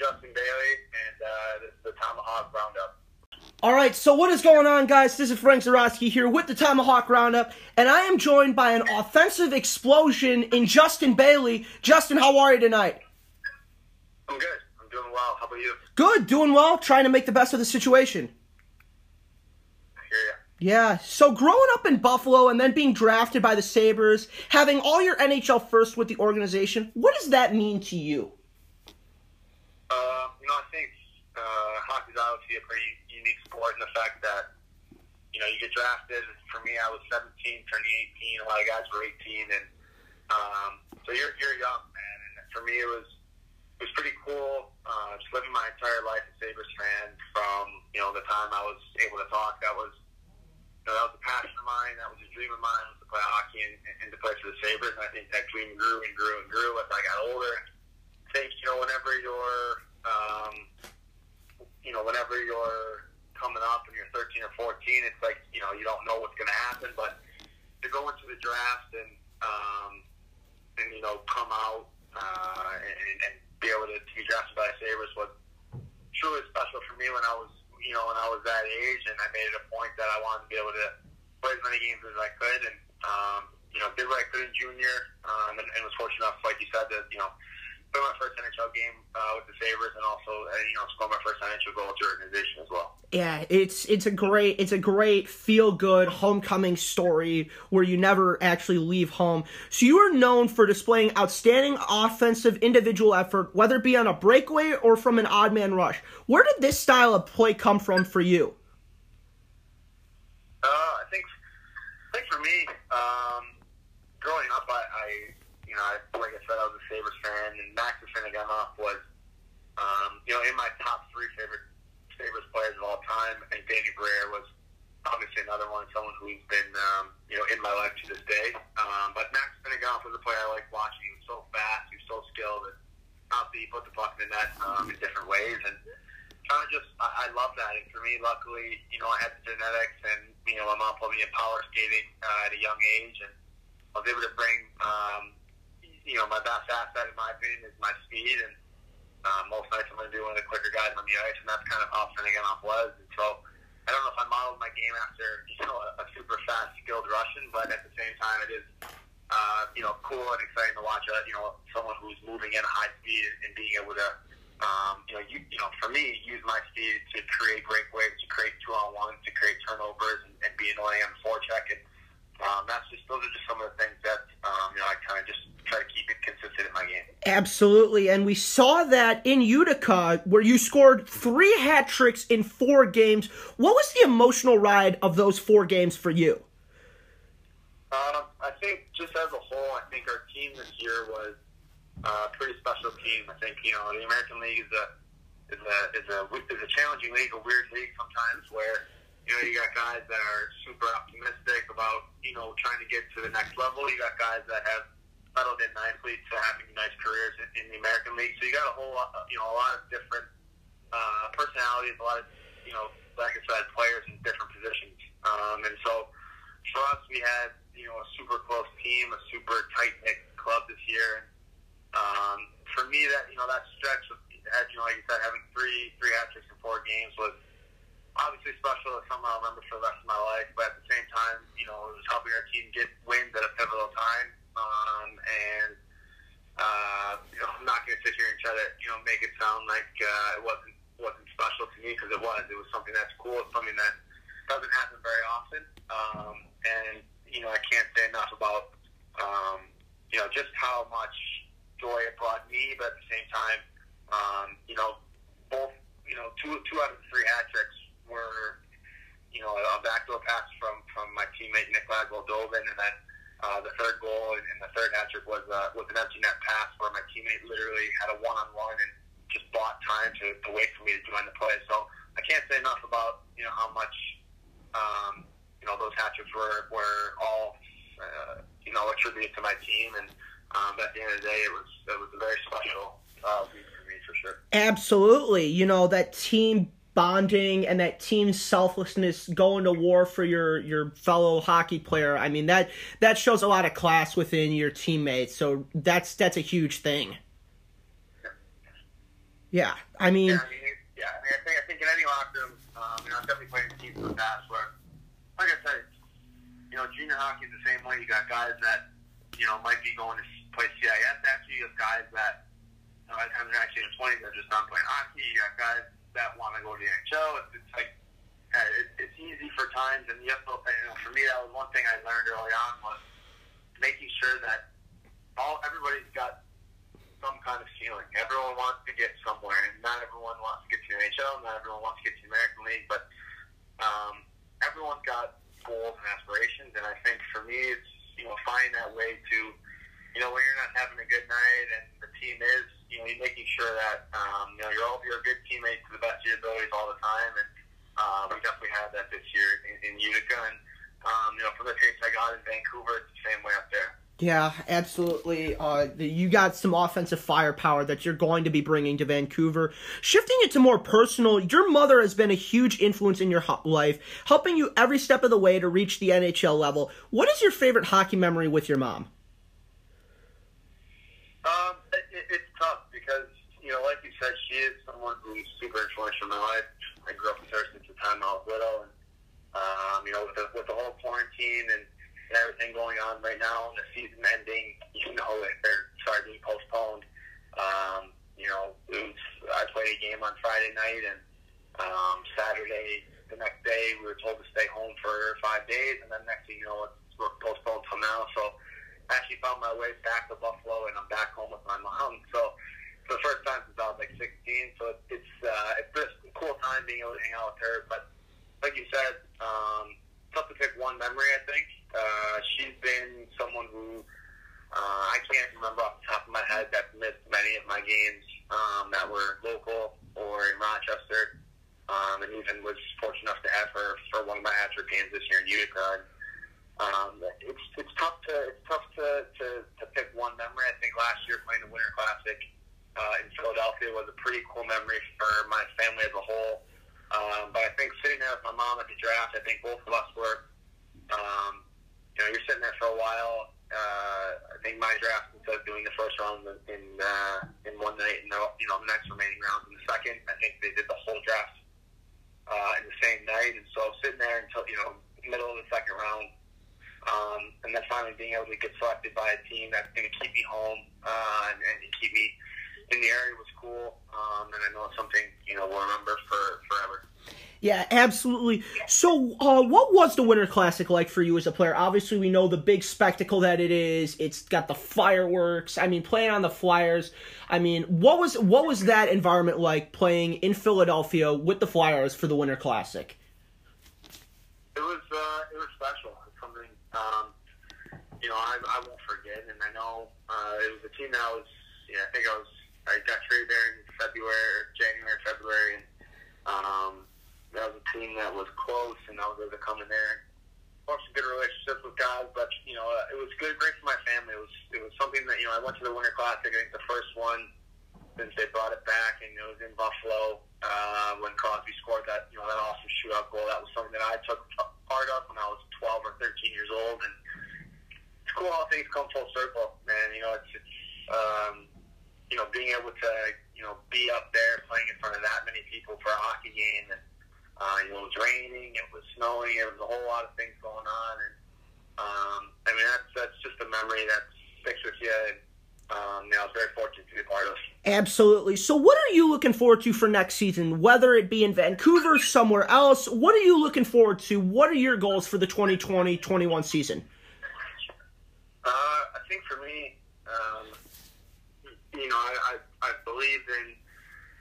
Justin Bailey, and uh, this is the Tomahawk Roundup. All right, so what is going on, guys? This is Frank Zarowski here with the Tomahawk Roundup, and I am joined by an offensive explosion in Justin Bailey. Justin, how are you tonight? I'm good. I'm doing well. How about you? Good, doing well, trying to make the best of the situation. I hear ya. Yeah, so growing up in Buffalo and then being drafted by the Sabres, having all your NHL first with the organization, what does that mean to you? Uh, you know, I think uh, hockey's obviously a pretty unique sport in the fact that, you know, you get drafted. For me, I was 17, turning 18. A lot of guys were 18, and um, so you're you're young, man. And for me, it was it was pretty cool. Uh, just living my entire life a Sabres fan from you know the time I was able to talk. That was you know, that was a passion of mine. That was a dream of mine was to play hockey and, and to play for the Sabres. And I think that dream grew and grew and grew as I got older. Think you know whenever you're um, you know whenever you're coming up and you're 13 or 14, it's like you know you don't know what's going to happen, but to go into the draft and um, and you know come out uh, and, and be able to, to be drafted by Sabres was truly special for me when I was you know when I was that age, and I made it a point that I wanted to be able to play as many games as I could, and um, you know did what I could in junior, um, and, and was fortunate enough, like you said, to you know play my first NHL game uh, with the Sabres, and also uh, you know score my first NHL goal with the organization as well. Yeah, it's it's a great it's a great feel good homecoming story where you never actually leave home. So you are known for displaying outstanding offensive individual effort, whether it be on a breakaway or from an odd man rush. Where did this style of play come from for you? Uh, I think, I think for me, um, growing up, I, I, know, I, like I said, I was a Sabres fan, and Max Afinogenov was, um, you know, in my top three favorite Sabres players of all time. Think Danny Briere was obviously another one, someone who's been, um, you know, in my life to this day. Um, but Max Afinogenov was a player I liked watching. He was so fast, he was so skilled, and obviously he put the puck in the net um, in different ways, and kind of just I, I love that. And for me, luckily, you know, I had the genetics, and you know, my mom put me in power skating uh, at a young age, and I was able to bring, um, you know, my best asset in my opinion is my speed, and uh, most nights I'm going to be one of the quicker guys on the ice, and that's kind of how Finnegan was. And so I don't know if I modeled my game after you know a, a super fast, skilled Russian, but at the same time, it is. Uh, you know, cool and exciting to watch. Uh, you know, someone who's moving at a high speed and being able to um, you know, you, you know, for me, use my speed to create breakaways, to create two on ones, to create turnovers, and, and be annoying on forecheck. And um, that's just those are just some of the things that um, you know I kind of just try to keep it consistent in my game. Absolutely, and we saw that in Utica where you scored three hat tricks in four games. What was the emotional ride of those four games for you? Um, I think just as a whole, I think our team this year was uh, a pretty special team. I think you know the American League is a is a is a is a challenging league, a weird league sometimes where you know you got guys that are super optimistic about you know trying to get to the next level. You got guys that have settled in nicely to having nice careers in, in the American League. So you got a whole lot, you know a lot of different uh, personalities, a lot of you know like I said, players in different positions. Um, and so for us, we had you know a super close team, a super tight knit club this year. Um, for me, that you know that stretch of you know like you said, having three three hat tricks in four games was obviously special. It's something I'll remember for the rest of my life. But at the same time, you know, it was helping our team get wins at a pivotal time. Um, and uh, you know, I'm not going to sit here and try to you know make it sound like uh, it wasn't wasn't special to me because it was. It was something that's cool. It's something that doesn't happen very often. Um, and you know, I can't say enough about um, you know just how much joy it brought me, but at the same time, um, you know, both you know two two out of the three hat tricks were you know a backdoor pass from from my teammate Nick Goldobin, and then. Uh, the third goal and the third hat trick was uh, was an empty net pass where my teammate literally had a one on one and just bought time to, to wait for me to join the play. So I can't say enough about you know how much um, you know those hat tricks were were all uh, you know attributed to my team, and um, at the end of the day, it was it was a very special uh, week for me for sure. Absolutely, you know that team bonding and that team selflessness going to war for your your fellow hockey player. I mean that that shows a lot of class within your teammates. So that's that's a huge thing. Yeah, I mean, Yeah, I mean, yeah. I mean, I think I think in any locker room, um, you know, I've definitely played in teams in the past where, like I said, you know, junior hockey is the same way. You got guys that, you know, might be going to play CIS after. You have guys that, you know, actually in their twenties, they're just not playing hockey. You got guys that want to go to the NHL. It's, it's like, uh, it, it's easy for times, and you. You know, for me, that was one thing I learned early on was making sure that all everybody's got some kind of ceiling. Everyone wants to get somewhere, and not everyone wants to get to the NHL, not everyone wants to get to the American League, but um, everyone's got goals and aspirations. And I think for me, it's you know finding that way to, you know, when you're not having a good night and the team is, you know, you're making sure that um, you know you're all you're a good teammate to the best of your abilities all the time. And uh, we definitely had that this year in, in Utica, and um, you know from the tapes I got in Vancouver, it's the same way up there. Yeah, absolutely. Uh, you got some offensive firepower that you're going to be bringing to Vancouver. Shifting it to more personal, your mother has been a huge influence in your ho- life, helping you every step of the way to reach the NHL level. What is your favorite hockey memory with your mom? Um, it, it, it's tough because you know, like you said, she is someone who's super influential in my life. I grew up with her since the time I was little, and um, you know, with the, with the whole quarantine and, and everything going on right now, and the season ending, you know, or sorry, being postponed. Um, you know, it was, I played a game on Friday night, and um, Saturday, the next day, we were told to stay home for five days, and then next thing you know, it's postponed till now. So I actually found my way back to Buffalo, and I'm back home with my mom. So for the first time since I was like 16. So it's it's uh, it's just a cool time being able to hang out with her. But like you said, um, tough to pick one memory. I think uh, she's been someone who uh, I can't remember off the top of my head that missed many of my games um, that were local or in Rochester. Um, and even was fortunate enough to have her for one of my Astro games this year in Utica. Um, it's it's tough to it's tough to, to, to pick one memory. I think last year playing the Winter Classic uh, in Philadelphia was a pretty cool memory for my family as a whole. Um, but I think sitting there with my mom at the draft, I think both of us were, um, you know, you're sitting there for a while. Uh, I think my draft instead of doing the first round in uh, in one night and the you know the next remaining rounds in the second, I think they did the whole draft uh, in the same night. And so sitting there until you know middle of the second round, um, and then finally being able to get selected by a team that's going to keep me home uh, and, and keep me in the area was cool. Um, and I know it's something you know we'll remember for forever. Yeah, absolutely. So, uh, what was the Winter Classic like for you as a player? Obviously, we know the big spectacle that it is. It's got the fireworks. I mean, playing on the Flyers. I mean, what was what was that environment like playing in Philadelphia with the Flyers for the Winter Classic? It was uh, it was special. It's something um, you know I, I won't forget. And I know uh, it was a team that was. Yeah, I think I was. I got traded there in February, January, February, and um, that was a team that was close, and I was able to come in there. Formed some good relationships with guys, but you know uh, it was good, great for my family. It was it was something that you know I went to the Winter Classic. I think the first one since they brought it back, and it was in Buffalo uh, when Crosby scored that you know that awesome shootout goal. That was something that I took part of when I was 12 or 13 years old, and cool how things come full circle, man. You know, it's, it's um, you know being able to you know be up there playing in front of that many people for a hockey game, and uh, you know it was raining, it was snowing, it was a whole lot of things going on, and um, I mean that's that's just a memory that sticks with you. And, um, you I was very fortunate to be a part of. Absolutely. So, what are you looking forward to for next season? Whether it be in Vancouver, somewhere else, what are you looking forward to? What are your goals for the 2020-21 season? Uh, I think for me, um, you know, I, I, I believed in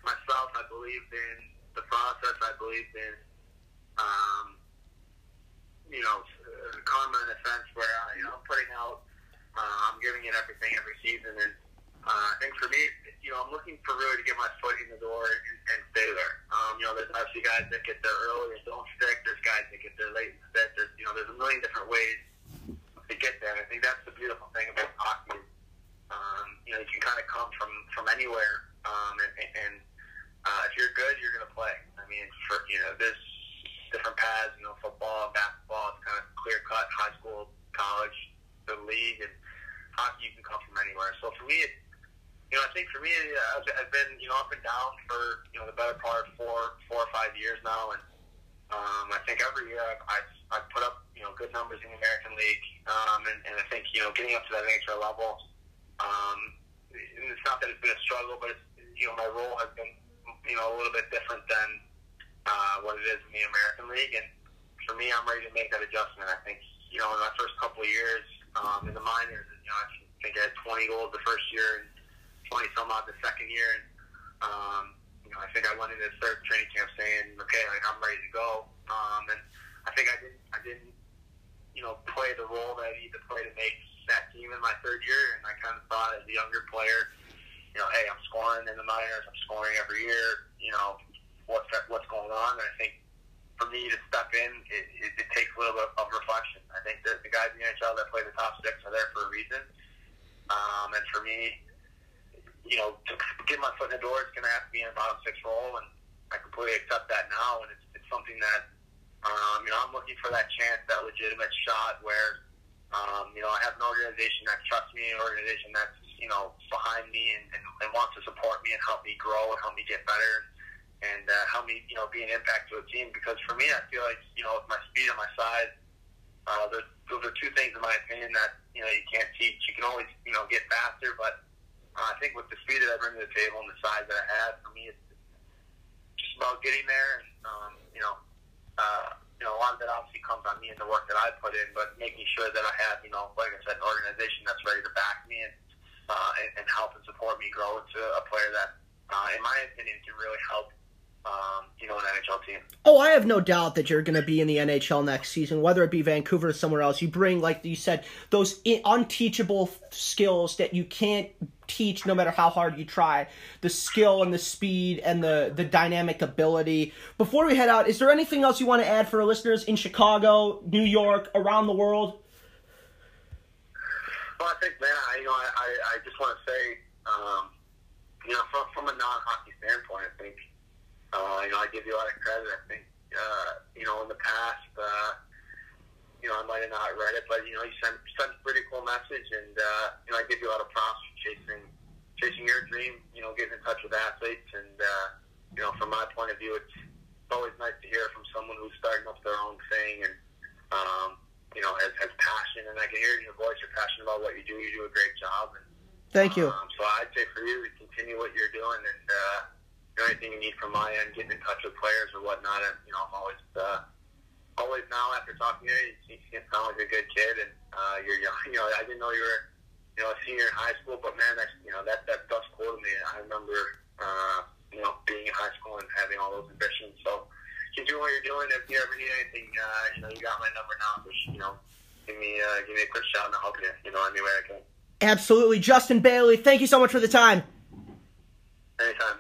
myself. I believed in the process. I believed in, um, you know, karma in a sense where I, you know, I'm putting out, uh, I'm giving it everything every season. And uh, I think for me, you know, I'm looking for really to get my foot in the door and, and stay there. Um, you know, there's obviously guys that get there early and don't stick. There's guys that get there late and stick. There's, you know, there's a million different ways to get there. I think that's the beautiful thing about hockey. Um, you know, you can kind of come from from anywhere, um, and, and uh, if you're good, you're going to play. I mean, for you know, there's different paths. You know, football, basketball, it's kind of clear cut. High school, college, the league, and hockey, you can come from anywhere. So for me, it, you know, I think for me, as I've been you know up and down for you know the better part of four four or five years now, and um, I think every year I've, I've I've put up you know good numbers in the American League, um, and, and I think you know getting up to that NHL level. Um, it's not that it's been a struggle, but it's, you know my role has been you know a little bit different than uh, what it is in the American League, and for me, I'm ready to make that adjustment. I think you know in my first couple of years um, in the minors, you know I think I had 20 goals the first year and 20 some odd the second year, and um, you know I think I went into the third training camp saying, okay, like I'm ready to go, um, and I think I didn't I didn't you know play the role that I need to play to make that team in my third year, and I kind of thought as a younger player, you know, hey, I'm scoring in the minors, I'm scoring every year, you know, what's that, what's going on? And I think for me to step in, it, it, it takes a little bit of reflection. I think that the guys in the NHL that play the top six are there for a reason, um, and for me, you know, to get my foot in the door, it's going to have to be in a bottom six role, and I completely accept that now, and it's, it's something that. Um, you know, I'm looking for that chance, that legitimate shot where um, you know, I have an organization that trusts me, an organization that's, you know, behind me and, and, and wants to support me and help me grow and help me get better and uh, help me, you know, be an impact to a team. Because for me, I feel like, you know, with my speed and my size, uh, those, those are two things, in my opinion, that, you know, you can't teach. You can always, you know, get faster, but uh, I think with the speed that I bring to the table and the size that I have, for me, it's just about getting there and, um, you know, uh, you know, a lot of it obviously comes on me and the work that I put in, but making sure that I have, you know, like I said, an organization that's ready to uh, and, and help and support me grow into a player that, uh, in my opinion, can really help. Um, you know, an NHL team. Oh, I have no doubt that you're going to be in the NHL next season, whether it be Vancouver or somewhere else. You bring, like you said, those unteachable skills that you can't teach no matter how hard you try the skill and the speed and the the dynamic ability before we head out is there anything else you want to add for our listeners in chicago new york around the world well i think man i you know i i, I just want to say um, you know from, from a non-hockey standpoint i think uh, you know i give you a lot of credit. I think uh, you know in the past uh, you know, I might have not read it, but you know, you sent sent a pretty cool message, and uh, you know, I give you a lot of props for chasing chasing your dream. You know, getting in touch with athletes, and uh, you know, from my point of view, it's always nice to hear from someone who's starting up their own thing, and um, you know, has has passion, and I can hear in your voice you're passionate about what you do. You do a great job, and thank you. Um, so I'd say for you to continue what you're doing, and uh, anything you need from my end, getting in touch with players or whatnot, and you know, I'm always. Uh, always now after talking to you, you, sound like a good kid, and uh, you're young. You know, I didn't know you were, you know, a senior in high school, but man, that's you know that that stuff's cool to me. I remember, uh, you know, being in high school and having all those ambitions. So keep doing what you're doing. If you ever need anything, uh, you know, you got my number now. Just you know, give me uh, give me a quick shout and I'll help you. You know, any way I can. Absolutely. Justin Bailey, thank you so much for the time. Anytime.